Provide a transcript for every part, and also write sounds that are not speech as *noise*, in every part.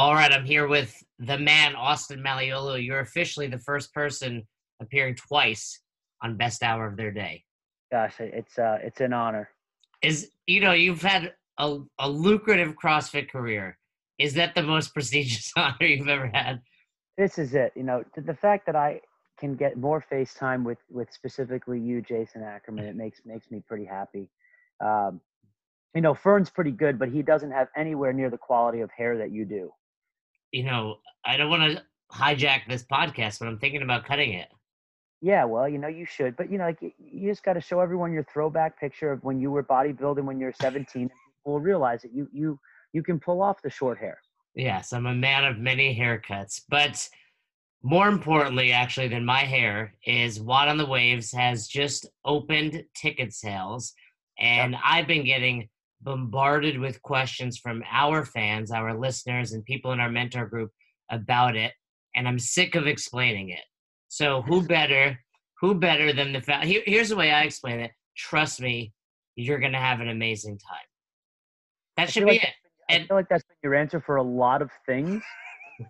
All right, I'm here with the man, Austin Malleolo. You're officially the first person appearing twice on Best Hour of Their Day. Gosh, it's uh, it's an honor. Is you know you've had a, a lucrative CrossFit career. Is that the most *laughs* prestigious *laughs* honor you've ever had? This is it. You know, the fact that I can get more FaceTime with with specifically you, Jason Ackerman, it makes makes me pretty happy. Um, you know, Fern's pretty good, but he doesn't have anywhere near the quality of hair that you do. You know, I don't want to hijack this podcast, but I'm thinking about cutting it. Yeah, well, you know, you should, but you know, like you just got to show everyone your throwback picture of when you were bodybuilding when you were 17, and people will realize that you you you can pull off the short hair. Yes, I'm a man of many haircuts, but more importantly, actually, than my hair is WOD on the Waves has just opened ticket sales, and yep. I've been getting bombarded with questions from our fans, our listeners, and people in our mentor group about it, and I'm sick of explaining it. So who *laughs* better, who better than the fact? Here, here's the way I explain it. Trust me, you're gonna have an amazing time. That should be like, it. And, I feel like that's been your answer for a lot of things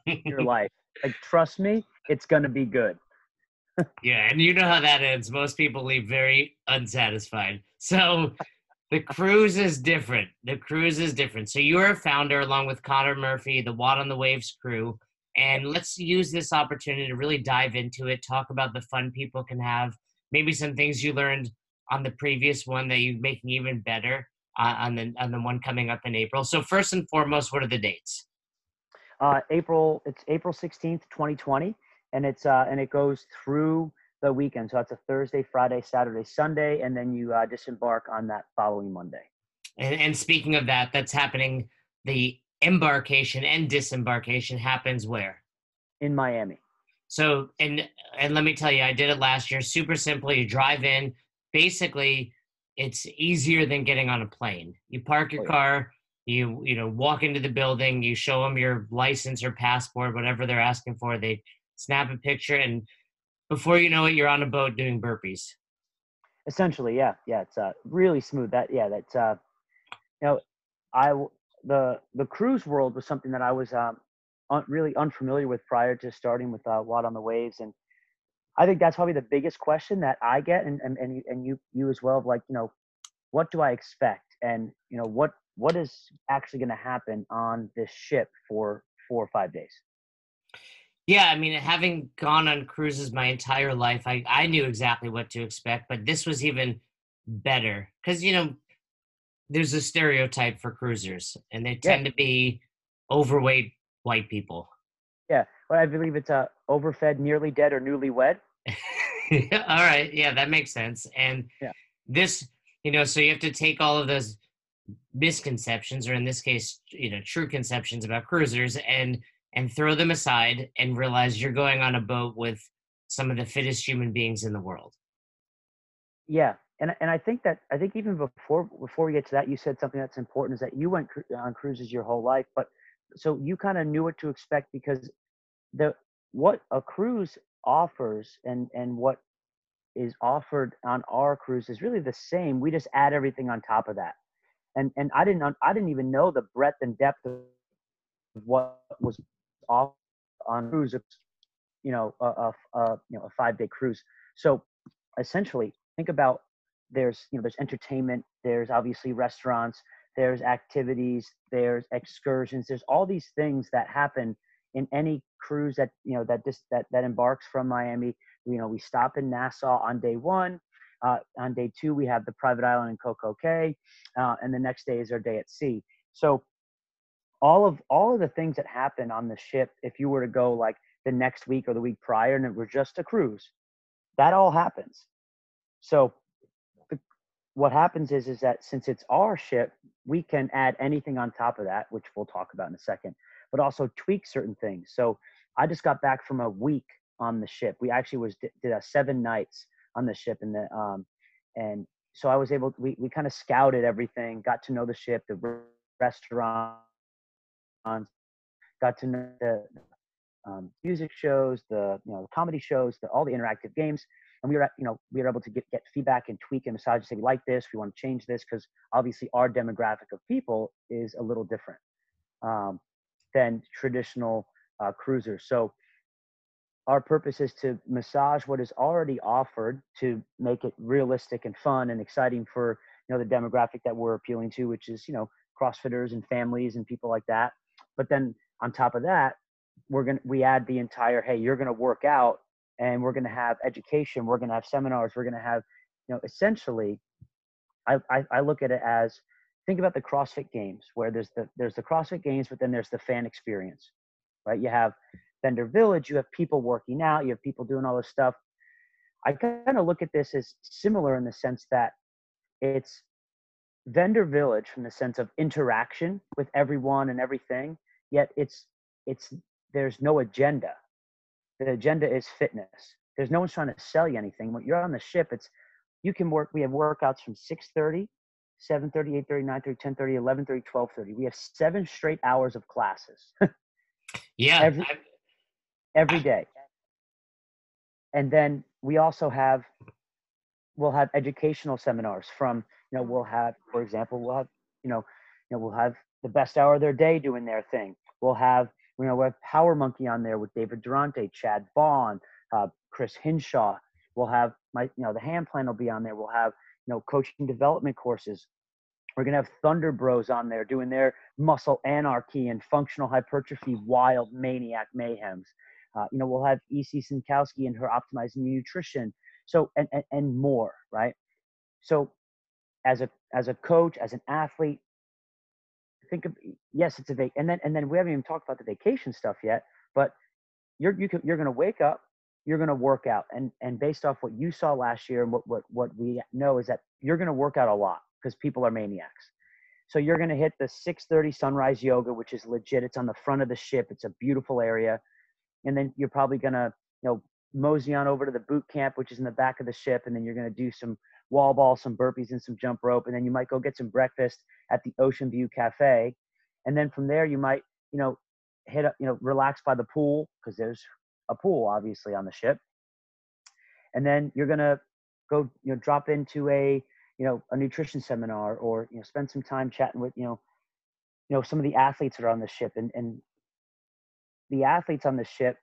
in your *laughs* life. Like, trust me, it's gonna be good. yeah, and you know how that ends. Most people leave very unsatisfied. So the cruise is different. The cruise is different. So you're a founder along with Connor Murphy, the WOD on the Waves crew. And let's use this opportunity to really dive into it, talk about the fun people can have, maybe some things you learned on the previous one that you're making even better uh, on the on the one coming up in April. So first and foremost, what are the dates? Uh, April. It's April sixteenth, twenty twenty, and it's uh, and it goes through the weekend. So that's a Thursday, Friday, Saturday, Sunday, and then you uh, disembark on that following Monday. And, and speaking of that, that's happening. The embarkation and disembarkation happens where? In Miami. So and and let me tell you, I did it last year. Super simple. You drive in. Basically, it's easier than getting on a plane. You park your oh, car. You you know walk into the building. You show them your license or passport, whatever they're asking for. They snap a picture, and before you know it, you're on a boat doing burpees. Essentially, yeah, yeah. It's uh, really smooth. That yeah, that's uh, you know, I the the cruise world was something that I was um, un, really unfamiliar with prior to starting with uh, WOD on the Waves, and I think that's probably the biggest question that I get, and and and you, and you you as well, of like you know, what do I expect, and you know what what is actually going to happen on this ship for four or five days. Yeah, I mean, having gone on cruises my entire life, I, I knew exactly what to expect, but this was even better because you know there's a stereotype for cruisers, and they tend yeah. to be overweight white people. Yeah, well, I believe it's uh, overfed, nearly dead, or newly wed. *laughs* all right, yeah, that makes sense. And yeah. this, you know, so you have to take all of those misconceptions, or in this case, you know, true conceptions about cruisers, and and throw them aside and realize you're going on a boat with some of the fittest human beings in the world. Yeah, and and I think that I think even before before we get to that, you said something that's important is that you went on cruises your whole life, but so you kind of knew what to expect because the what a cruise offers and and what is offered on our cruise is really the same. We just add everything on top of that, and and I didn't I didn't even know the breadth and depth of what was off on cruise, you know, a, a, a you know a five day cruise. So essentially, think about there's you know there's entertainment there's obviously restaurants there's activities there's excursions there's all these things that happen in any cruise that you know that just that that embarks from miami you know we stop in nassau on day one uh, on day two we have the private island in coco cay uh, and the next day is our day at sea so all of all of the things that happen on the ship if you were to go like the next week or the week prior and it were just a cruise that all happens so what happens is is that since it's our ship, we can add anything on top of that, which we'll talk about in a second, but also tweak certain things. So I just got back from a week on the ship. We actually was did a seven nights on the ship, and the um, and so I was able. We we kind of scouted everything, got to know the ship, the restaurants, got to know the um, music shows, the you know the comedy shows, the, all the interactive games, and we were you know we were able to get, get feedback and tweak and massage and say we like this we want to change this because obviously our demographic of people is a little different um, than traditional uh, cruisers. So our purpose is to massage what is already offered to make it realistic and fun and exciting for you know the demographic that we're appealing to, which is you know CrossFitters and families and people like that. But then on top of that, we're gonna we add the entire hey, you're gonna work out and we're gonna have education, we're gonna have seminars, we're gonna have you know essentially, I I, I look at it as think about the CrossFit Games where there's the there's the CrossFit Games, but then there's the fan experience, right? You have Vendor Village, you have people working out, you have people doing all this stuff. I kind of look at this as similar in the sense that it's vendor village from the sense of interaction with everyone and everything yet it's it's there's no agenda. The agenda is fitness. There's no one's trying to sell you anything. When you're on the ship it's you can work we have workouts from 6.30 7.30 8.30 9.30 10.30 11.30 12.30 we have seven straight hours of classes. *laughs* Yeah every, every day. And then we also have we'll have educational seminars from you know we'll have for example we'll have you know you know we'll have the best hour of their day doing their thing. We'll have you know we have power monkey on there with david durante chad vaughn uh, chris hinshaw. We'll have my you know the hand plan will be on there. We'll have you know coaching development courses. We're going to have thunder bros on there doing their muscle anarchy and functional hypertrophy wild maniac mayhems. Uh, you know we'll have ec synkowski and her optimizing nutrition. So and, and and more right? So as a as a coach as an athlete. Think of yes it's a vac and then and then we haven't even talked about the vacation stuff yet but you're you can, you're going to wake up you're going to work out and and based off what you saw last year and what what what we know is that you're going to work out a lot because people are maniacs. So you're going to hit the 6:30 sunrise yoga which is legit it's on the front of the ship it's a beautiful area and then you're probably going to you know mosey on over to the boot camp which is in the back of the ship and then you're going to do some wall ball, some burpees, and some jump rope. And then you might go get some breakfast at the Ocean View Cafe. And then from there, you might, you know, hit up, you know, relax by the pool because there's a pool obviously on the ship. And then you're going to go, you know, drop into a, you know, a nutrition seminar or, you know, spend some time chatting with, you know, you know, some of the athletes that are on the ship and, and the athletes on the ship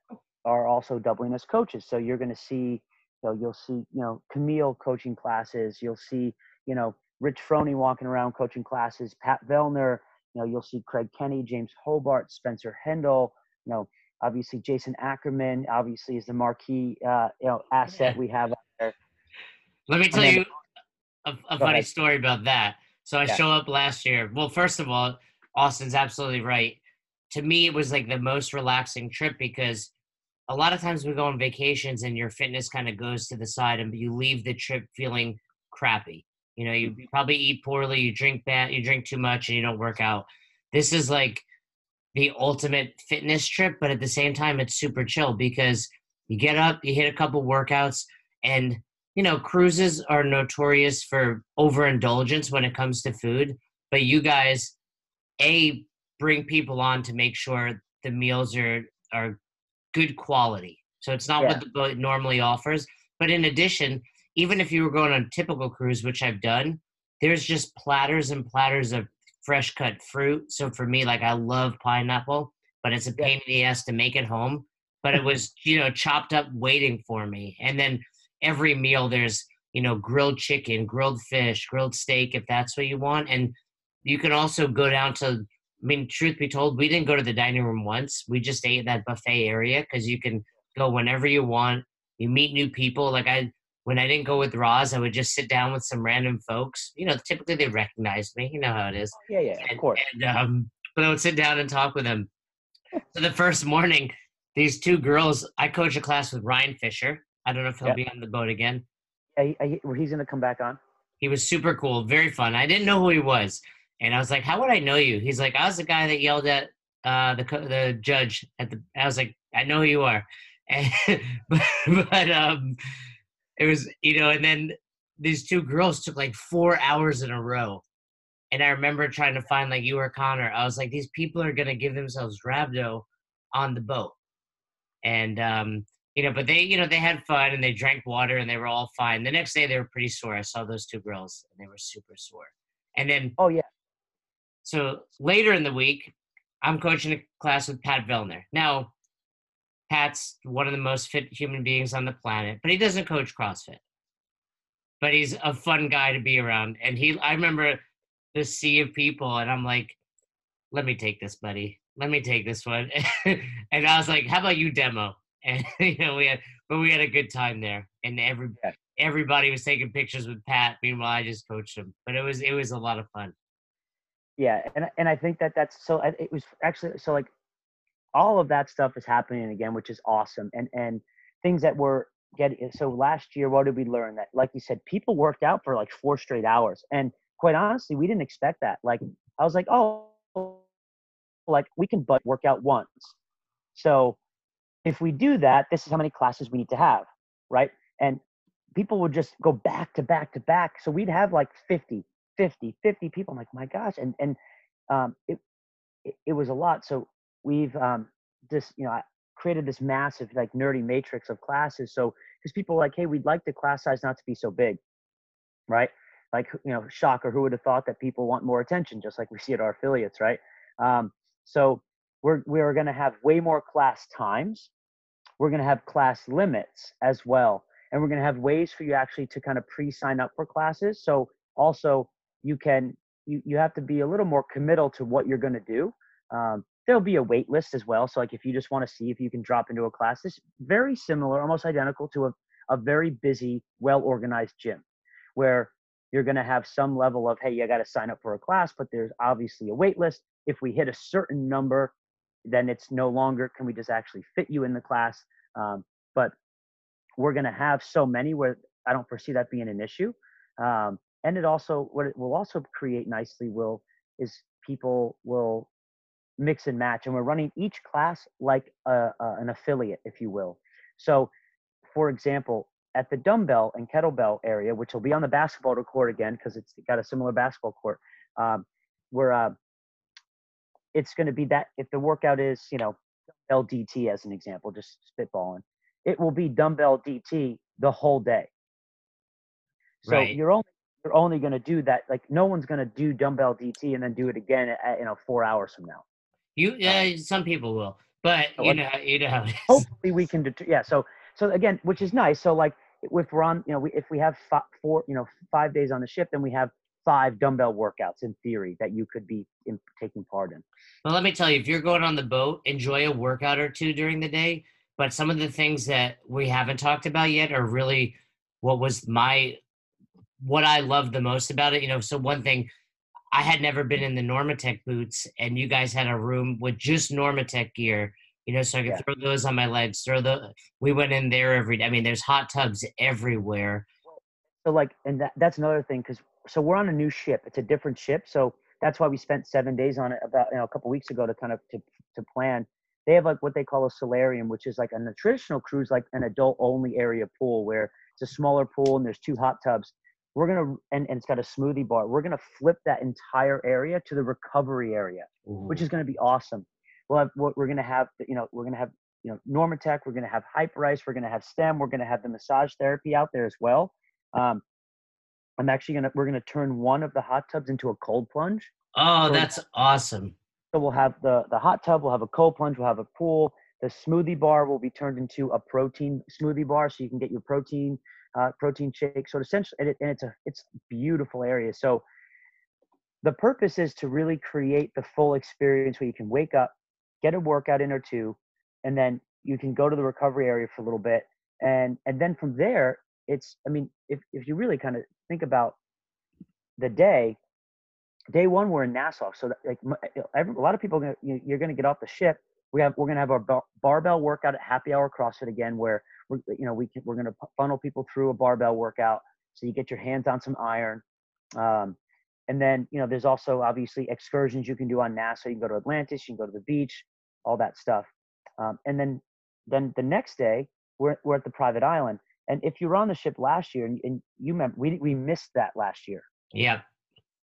are also doubling as coaches. So you're going to see, know, you'll see, you know, Camille coaching classes. You'll see, you know, Rich Froning walking around coaching classes. Pat Vellner. You know, you'll see Craig Kenny, James Hobart, Spencer Hendel. You know, obviously Jason Ackerman. Obviously, is the marquee, uh, you know, asset *laughs* we have out there. Let me tell then, you a, a funny ahead. story about that. So I yeah. show up last year. Well, first of all, Austin's absolutely right. To me, it was like the most relaxing trip because a lot of times we go on vacations and your fitness kind of goes to the side and you leave the trip feeling crappy. You know, you, you probably eat poorly, you drink bad, you drink too much, and you don't work out. This is like the ultimate fitness trip, but at the same time, it's super chill because you get up, you hit a couple workouts, and you know, cruises are notorious for overindulgence when it comes to food. But you guys, a bring people on to make sure the meals are are good quality. So it's not yeah. what the boat normally offers. But in addition, even if you were going on a typical cruise, which I've done, there's just platters and platters of fresh cut fruit. So for me, like I love pineapple, but it's a pain yeah. in the ass to make it home. But it was, you know, chopped up waiting for me. And then every meal there's, you know, grilled chicken, grilled fish, grilled steak, if that's what you want. And you can also go down to I mean, truth be told, we didn't go to the dining room once. We just ate that buffet area because you can go whenever you want. You meet new people. Like I, when I didn't go with Roz, I would just sit down with some random folks. You know, typically they recognize me. You know how it is. Yeah, yeah, and, of course. And, um, but I would sit down and talk with them. so the first morning, these two girls, I coach a class with Ryan Fisher. I don't know if he'll be on the boat again. Yeah, he, he's going to come back on. He was super cool, very fun. I didn't know who he was. And I was like, "How would I know you?" He's like, "I was the guy that yelled at uh, the the judge at the." I was like, "I know who you are," *laughs* and, but, but um, it was you know, and then these two girls took like four hours in a row, and I remember trying to find like you or Connor. I was like, "These people are gonna give themselves rhabdo on the boat," and um, you know, but they you know they had fun and they drank water and they were all fine. The next day they were pretty sore. I saw those two girls and they were super sore. And then oh yeah, so later in the week, I'm coaching a class with Pat Vellner. Now, Pat's one of the most fit human beings on the planet, but he doesn't coach CrossFit. But he's a fun guy to be around. And he, I remember the sea of people, and I'm like, let me take this, buddy. Let me take this one. *laughs* and I was like, how about you demo? *laughs* And you know, we had, but we had a good time there, and every everybody was taking pictures with Pat. Meanwhile, I just coached him, but it was it was a lot of fun. Yeah, and and I think that that's so. It was actually so like all of that stuff is happening again, which is awesome. And and things that were getting uh, so last year, what did we learn? That like you said, people worked out for like four straight hours, and quite honestly, we didn't expect that. Like I was like, oh, like we can but work out once. So if we do that, this is how many classes we need to have, right? And people would just go back to back to back. So we'd have like 50, 50, 50 people. I'm like, my gosh. And, and um, it, it, it was a lot. So we've um, just you know I created this massive like nerdy matrix of classes. So because people like, hey, we'd like the class size not to be so big, right? Like you know, shocker, who would have thought that people want more attention, just like we see at our affiliates, right? Um, so we're we're going to have way more class times. We're going to have class limits as well, and we're going to have ways for you actually to kind of pre-sign up for classes. So also you can you you have to be a little more committal to what you're going to do. Um, there'll be a wait list as well. So like if you just want to see if you can drop into a class, it's very similar, almost identical to a, a very busy, well organized gym where you're going to have some level of, hey, you got to sign up for a class, but there's obviously a wait list. If we hit a certain number, then it's no longer can we just actually fit you in the class. Um, but we're going to have so many where I don't foresee that being an issue. Um, and it also, what it will also create nicely will is people will mix and match and we're running each class like a, a, an affiliate if you will so for example at the dumbbell and kettlebell area which will be on the basketball court again because it's got a similar basketball court um, where uh, it's going to be that if the workout is you know LDT as an example just spitballing it will be dumbbell dt the whole day so right. you're only you're only going to do that like no one's going to do dumbbell dt and then do it again at, you know four hours from now you, yeah, uh, some people will, but you know, you know. Hopefully, we can. Det- yeah. So, so again, which is nice. So, like, if we're on, you know, we, if we have five, four, you know, five days on the ship, then we have five dumbbell workouts in theory that you could be in, taking part in. Well, let me tell you, if you're going on the boat, enjoy a workout or two during the day. But some of the things that we haven't talked about yet are really what was my what I love the most about it. You know, so one thing I had never been in the NormaTec boots, and you guys had a room with just NormaTec gear. You know, so I could yeah. throw those on my legs. Throw the. We went in there every. I mean, there's hot tubs everywhere. So like, and that, that's another thing because so we're on a new ship. It's a different ship, so that's why we spent seven days on it about you know a couple weeks ago to kind of to to plan. They have like what they call a solarium, which is like a traditional cruise, like an adult only area pool where it's a smaller pool and there's two hot tubs we're gonna and, and it's got a smoothie bar we're gonna flip that entire area to the recovery area Ooh. which is gonna be awesome. We'll have what we're gonna have you know we're gonna have you know NormaTec we're gonna have Hyperice we're gonna have stem we're gonna have the massage therapy out there as well. Um, i'm actually gonna we're gonna turn one of the hot tubs into a cold plunge. Oh so that's awesome. So we'll have the the hot tub we'll have a cold plunge we'll have a pool. The smoothie bar will be turned into a protein smoothie bar so you can get your protein uh, protein shake. So essentially, and, it, and it's a it's beautiful area. So the purpose is to really create the full experience where you can wake up, get a workout in or two, and then you can go to the recovery area for a little bit, and and then from there, it's I mean, if if you really kind of think about the day, day one we're in Nassau, so like every, a lot of people, you're going to get off the ship. We have we're going to have our bar, barbell workout at happy hour CrossFit again, where we're, you know, we can, we're going to funnel people through a barbell workout. So you get your hands on some iron. Um, and then, you know, there's also obviously excursions you can do on Nassau. You can go to Atlantis, you can go to the beach, all that stuff. Um, and then, then the next day we're, we're at the private island. And if you were on the ship last year and, and you remember, we, we missed that last year. Yeah.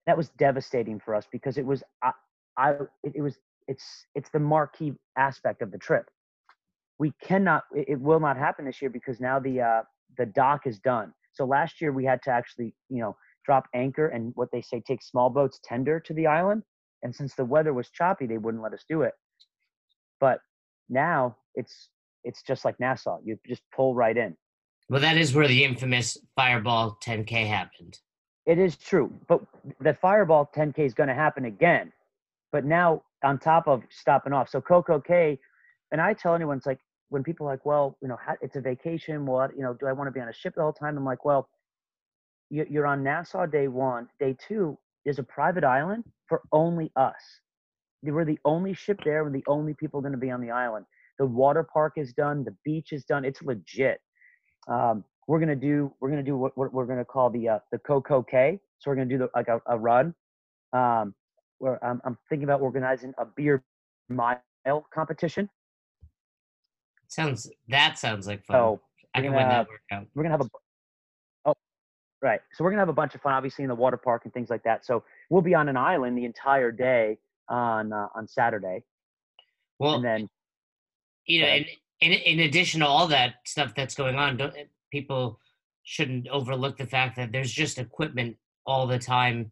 That was devastating for us because it was, I, I it, it was, it's, it's the marquee aspect of the trip we cannot it will not happen this year because now the uh, the dock is done so last year we had to actually you know drop anchor and what they say take small boats tender to the island And since the weather was choppy, they wouldn't let us do it. But now it's it's just like Nassau. You just pull right in. Well, that is where the infamous Fireball 10K happened. It is true, but the Fireball 10K is going to happen again. But now on top of stopping off, so Coco Cay and I tell anyone it's like when people are like, well, you know, it's a vacation. What, you know, do I want to be on a ship the whole time? I'm like, well, you're on Nassau day one. Day two is a private island for only us. We're the only ship there. We're the only people going to be on the island. The water park is done. The beach is done. It's legit. Um, we're gonna do we're gonna do what we're, gonna call the uh, the Coco Cay. So we're gonna do the, like a, a run. Um, where I'm, I'm thinking about organizing a beer mile competition. Sounds that sounds like fun. So I can gonna, win that workout. We're gonna have a oh right. So we're gonna have a bunch of fun, obviously in the water park and things like that. So we'll be on an island the entire day on uh, on Saturday. Well, and then you know, in, in in addition to all that stuff that's going on, don't, people shouldn't overlook the fact that there's just equipment all the time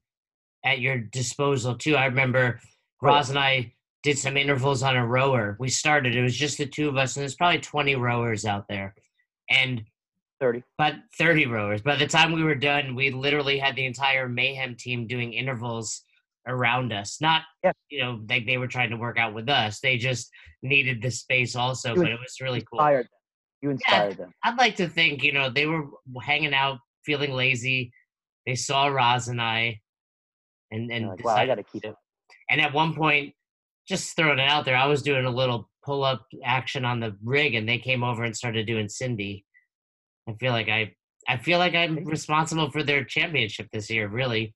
at your disposal too. I remember Roz and I did some intervals on a rower. We started; it was just the two of us, and there's probably 20 rowers out there, and 30. But 30 rowers. By the time we were done, we literally had the entire mayhem team doing intervals around us. Not, yeah. you know, like they were trying to work out with us. They just needed the space also, but it was really cool. Inspired them. You inspired yeah, them. I'd like to think, you know, they were hanging out, feeling lazy. They saw Roz and I, and and like, wow, I got to keep it. And at one point, just throwing it out there, I was doing a little pull up action on the rig, and they came over and started doing Cindy. I feel like I, I feel like I'm responsible for their championship this year. Really,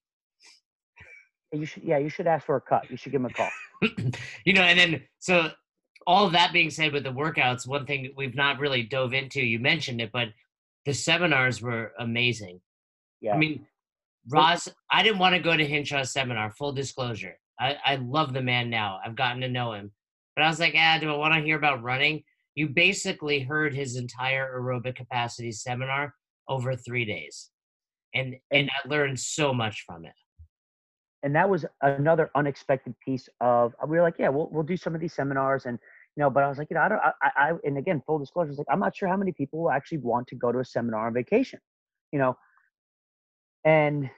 you should, yeah, you should ask for a cut. You should give them a call. *laughs* you know, and then so all of that being said, with the workouts, one thing we've not really dove into. You mentioned it, but the seminars were amazing. Yeah. I mean, Roz, I didn't want to go to Hinshaw's seminar. Full disclosure, I, I love the man now. I've gotten to know him, but I was like, ah, do I want to hear about running? You basically heard his entire aerobic capacity seminar over three days, and and I learned so much from it and that was another unexpected piece of we were like yeah we'll, we'll do some of these seminars and you know but i was like you know i don't i, I and again full disclosure is like i'm not sure how many people will actually want to go to a seminar on vacation you know and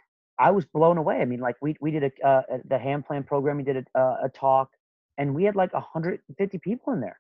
i was blown away i mean like we we did a uh, the hand plan program we did a, uh, a talk and we had like 150 people in there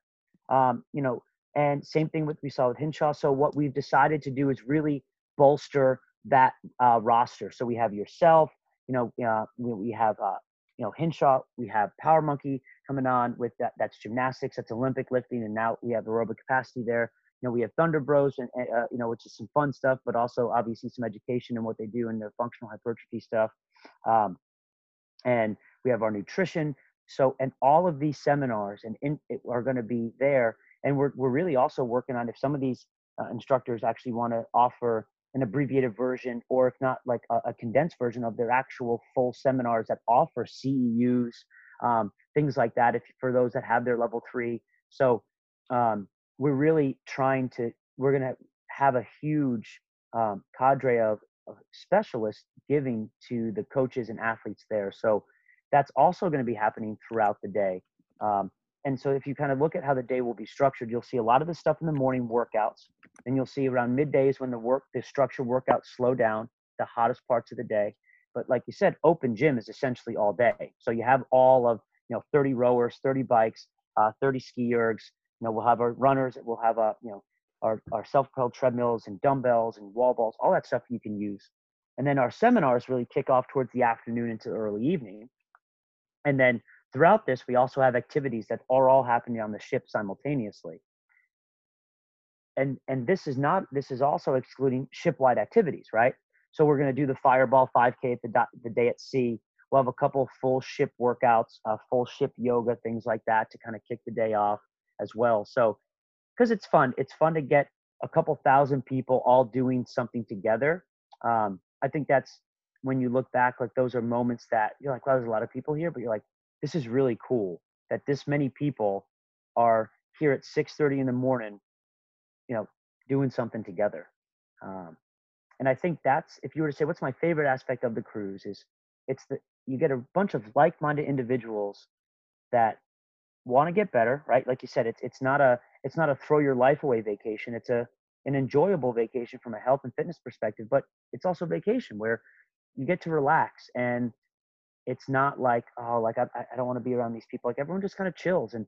um you know and same thing with we saw with hinshaw so what we've decided to do is really bolster that uh, roster so we have yourself you know, uh, we, we have, uh, you know, Hinshaw, we have Power Monkey coming on with that. That's gymnastics, that's Olympic lifting, and now we have aerobic capacity there. Know, we have Thunder Bros, and uh, you know, which is some fun stuff, but also obviously some education and what they do in their functional hypertrophy stuff. Um, and we have our nutrition. So, and all of these seminars and in, are going to be there. And we're we're really also working on if some of these uh, instructors actually want to offer an abbreviated version or if not like a, a, condensed version of their actual full seminars that offer ceus um, things like that if for those that have their level three so um, we're really trying to we're going to have a huge um, cadre of, of, specialists giving to the coaches and athletes there so that's also going to be happening throughout the day um, and so if you kind of look at how the day will be structured, you'll see a lot of the stuff in the morning workouts. and you'll see around middays when the work, the structure workouts slow down, the hottest parts of the day. But like you said, open gym is essentially all day. So you have all of, you know, 30 rowers, 30 bikes, uh, 30 ski ergs. Know, we'll have our runners. We'll have a, you know, our, our self-propelled treadmills and dumbbells and wall balls, all that stuff you can use. And then our seminars really kick off towards the afternoon into early evening. And then Throughout this, we also have activities that are all happening on the ship simultaneously. And, and this is not this is also excluding ship-wide activities, right? So we're going to do the Fireball 5K at the, the day at sea. We'll have a couple full ship workouts, uh, full ship yoga, things like that to kind of kick the day off as well. So because it's fun, it's fun to get a couple thousand people all doing something together. Um, I think that's when you look back, like those are moments that you're like, well, there's a lot of people here, but you're like, this is really cool that this many people are here at 6.30 in the morning you know doing something together um, and i think that's if you were to say what's my favorite aspect of the cruise is it's the you get a bunch of like-minded individuals that want to get better, right? Like you said, it's it's not a it's not a throw your life away vacation. It's a an enjoyable vacation from a health and fitness perspective, but it's also vacation where you get to relax and it's not like oh like I, I don't want to be around these people like everyone just kind of chills and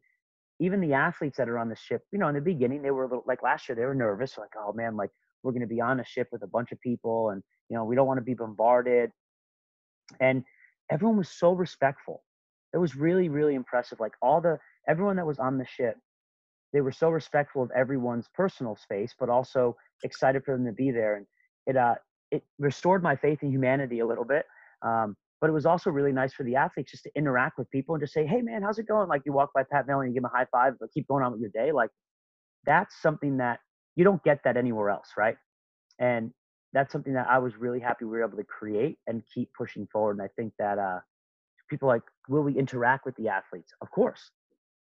even the athletes that are on the ship you know in the beginning they were a little like last year they were nervous like oh man like we're going to be on a ship with a bunch of people and you know we don't want to be bombarded and everyone was so respectful it was really really impressive like all the everyone that was on the ship they were so respectful of everyone's personal space but also excited for them to be there and it uh it restored my faith in humanity a little bit um, but it was also really nice for the athletes just to interact with people and just say hey man how's it going? Like you walk by pat and you give him a high five but keep going on with your day like that's something that you don't get that anywhere else right? And that's something that i was really happy we were able to create and keep pushing forward and i think that uh people like will we interact with the athletes of course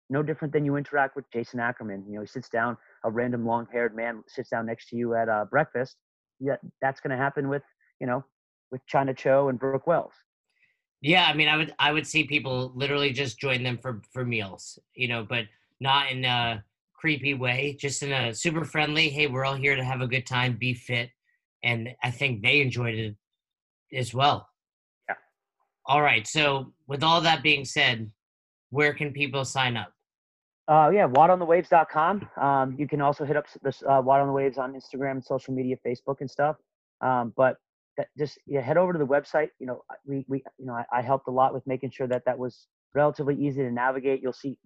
no different than you interact with Jason Ackerman. You know, he sits down, a random long haired man sits down next to you at uh, breakfast. Yeah, that's going to happen with, you know, with Chyna Cho and Brooke Wells. Yeah, I mean, I would I would see people literally just join them for for meals, you know, but not in a creepy way, just in a super friendly. Hey, we're all here to have a good time, be fit, and I think they enjoyed it as well. All right. So, with all that being said, where can people sign up? Uh, yeah, wodonthewaves.com. Um, you can also hit up this uh, WOD on the Waves on Instagram, social media, Facebook, and stuff. Um, but that just yeah, head over to the website. You know, we we you know I, I, helped a lot with making sure that that was relatively easy to navigate. You'll see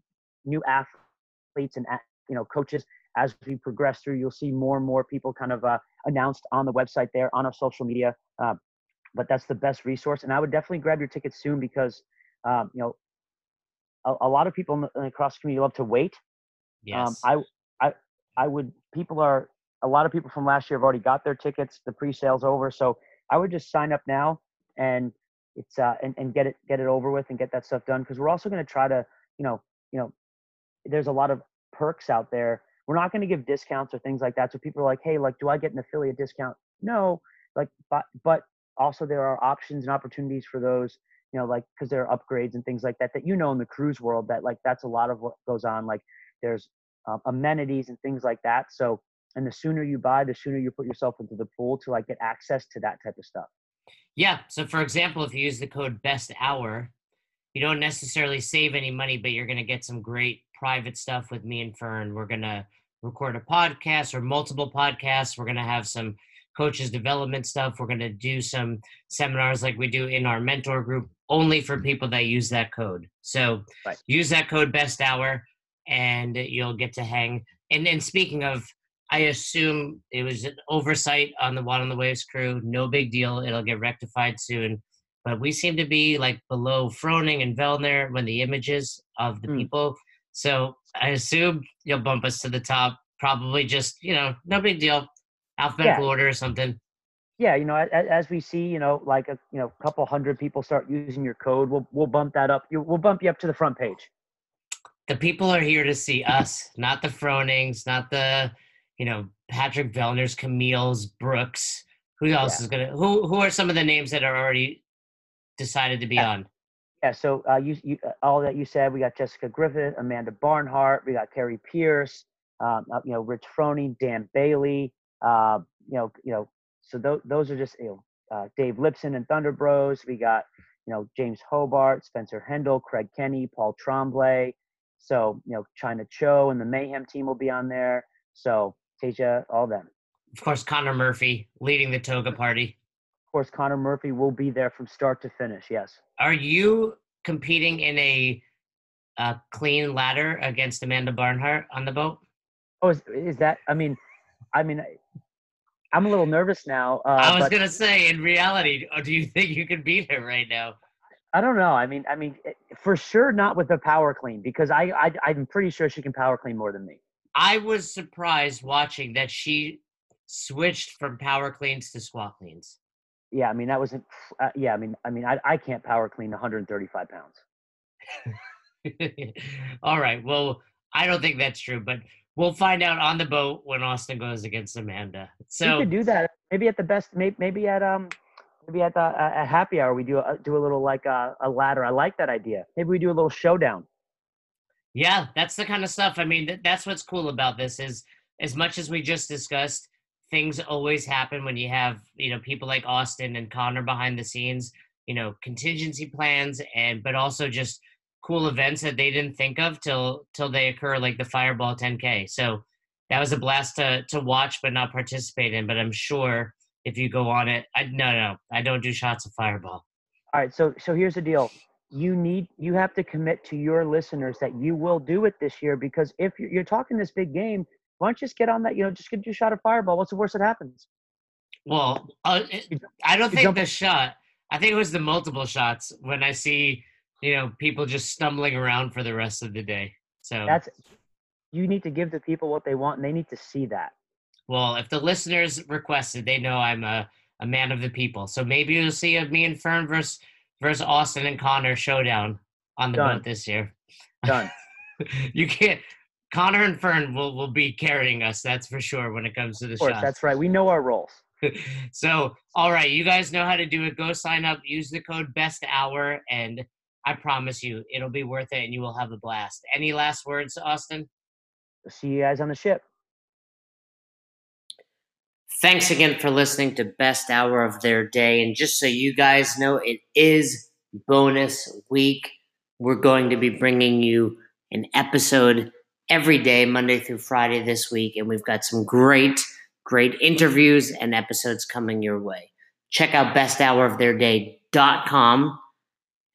new athletes and you know coaches as we progress through. You'll see more and more people kind of uh, announced on the website there on our social media. Uh, but that's the best resource, and I would definitely grab your tickets soon because um, you know a, a lot of people in the, in the cross community love to wait. Yes. Um, I, I, I would, people are, a lot of people from last year have already got their tickets. The pre-sale's over. So I would just sign up now and it's, uh, and, and get it, get it over with and get that stuff done. Cause we're also going to try to, you know, you know, there's a lot of perks out there. We're not going to give discounts or things like that. So people are like, Hey, like, do I get an affiliate discount? No, like, but, but also there are options and opportunities for those you know, like because there are upgrades and things like that that you know in the cruise world that like that's a lot of what goes on. Like there's um, amenities and things like that. So and the sooner you buy, the sooner you put yourself into the pool to like get access to that type of stuff. Yeah. So for example, if you use the code best hour, you don't necessarily save any money, but you're going to get some great private stuff with me and Fern. We're going to record a podcast or multiple podcasts. We're going to have some coaches development stuff. We're going to do some seminars like we do in our mentor group only for people that use that code. So right. use that code best hour and you'll get to hang. And then speaking of, I assume it was an oversight on the One on the Waves crew. No big deal. It'll get rectified soon. But we seem to be like below Froning and Vellner when the images of the mm. people. So I assume you'll bump us to the top. Probably just, you know, no big deal. Alphabetical yeah. order or something yeah, you know, as, as, we see, you know, like a you know, couple hundred people start using your code, we'll we'll bump that up. You, we'll bump you up to the front page. The people are here to see us, not the Fronings, not the, you know, Patrick Vellner's, Camille's, Brooks. Who else yeah. is gonna? Who who are some of the names that are already decided to be yeah. on? Yeah, so uh, you, you uh, all that you said, we got Jessica Griffith, Amanda Barnhart, we got Kari Pierce, um, uh, you know, Rich Froning, Dan Bailey, uh, you know, you know, so th- those are just you know uh, Dave Lipson and Thunder Bros. We got you know James Hobart, Spencer Hendel, Craig Kenny, Paul Tremblay. So you know Chyna Cho and the Mayhem team will be on there. So Tasia, all them. Of course, Connor Murphy leading the toga party. Of course, Connor Murphy will be there from start to finish. Yes. Are you competing in a, a clean ladder against Amanda Barnhart on the boat? Oh, is, is that? I mean, I mean, I'm a little nervous now. Uh, I was but, gonna say, in reality, do you think you can beat her right now? I don't know. I mean, I mean, eh, for sure not with the power clean because I, I I'm pretty sure she can power clean more than me. I was surprised watching that she switched from power cleans to squat cleans. Yeah, I mean that wasn't. Uh, yeah, I mean, I mean, I, I can't power clean 135 pounds. *laughs* All right. Well, I don't think that's true, but we'll find out on the boat when Austin goes against Amanda. So we could do that. Maybe at the best. Maybe, maybe at um, maybe at the uh, at happy hour we do a, do a little like a, a ladder. I like that idea. Maybe we do a little showdown. Yeah, that's the kind of stuff. I mean, th- that's what's cool about this is as much as we just discussed, things always happen when you have you know people like Austin and Connor behind the scenes. You know, contingency plans and but also just cool events that they didn't think of till till they occur, like the Fireball 10K. So that was a blast to to watch but not participate in. But I'm sure if you go on it, I no no I don't do shots of Fireball. All right, so so here's the deal. You need you have to commit to your listeners that you will do it this year because if you're, you're talking this big game, why don't you just get on that? You know, just get your shot of Fireball. What's the worst that happens? Well, uh, I don't think the shot. I think it was the multiple shots when I see you know people just stumbling around for the rest of the day. So that's you need to give the people what they want, and they need to see that. Well, if the listeners requested, they know I'm a, a man of the people. So maybe you'll see a me and Fern versus versus Austin and Connor showdown on the boat this year. Done. *laughs* you can't. Connor and Fern will, will be carrying us. That's for sure when it comes to the course, that's right. We know our roles. *laughs* so, all right, you guys know how to do it. Go sign up. Use the code Best Hour, and I promise you, it'll be worth it, and you will have a blast. Any last words, Austin? See you guys on the ship. Thanks again for listening to Best Hour of Their Day. And just so you guys know, it is bonus week. We're going to be bringing you an episode every day, Monday through Friday this week. And we've got some great, great interviews and episodes coming your way. Check out besthouroftheirday.com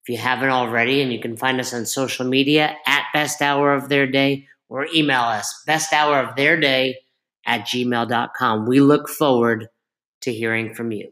if you haven't already. And you can find us on social media at Best Hour of Their Day or email us best hour of their day at gmail.com. We look forward to hearing from you.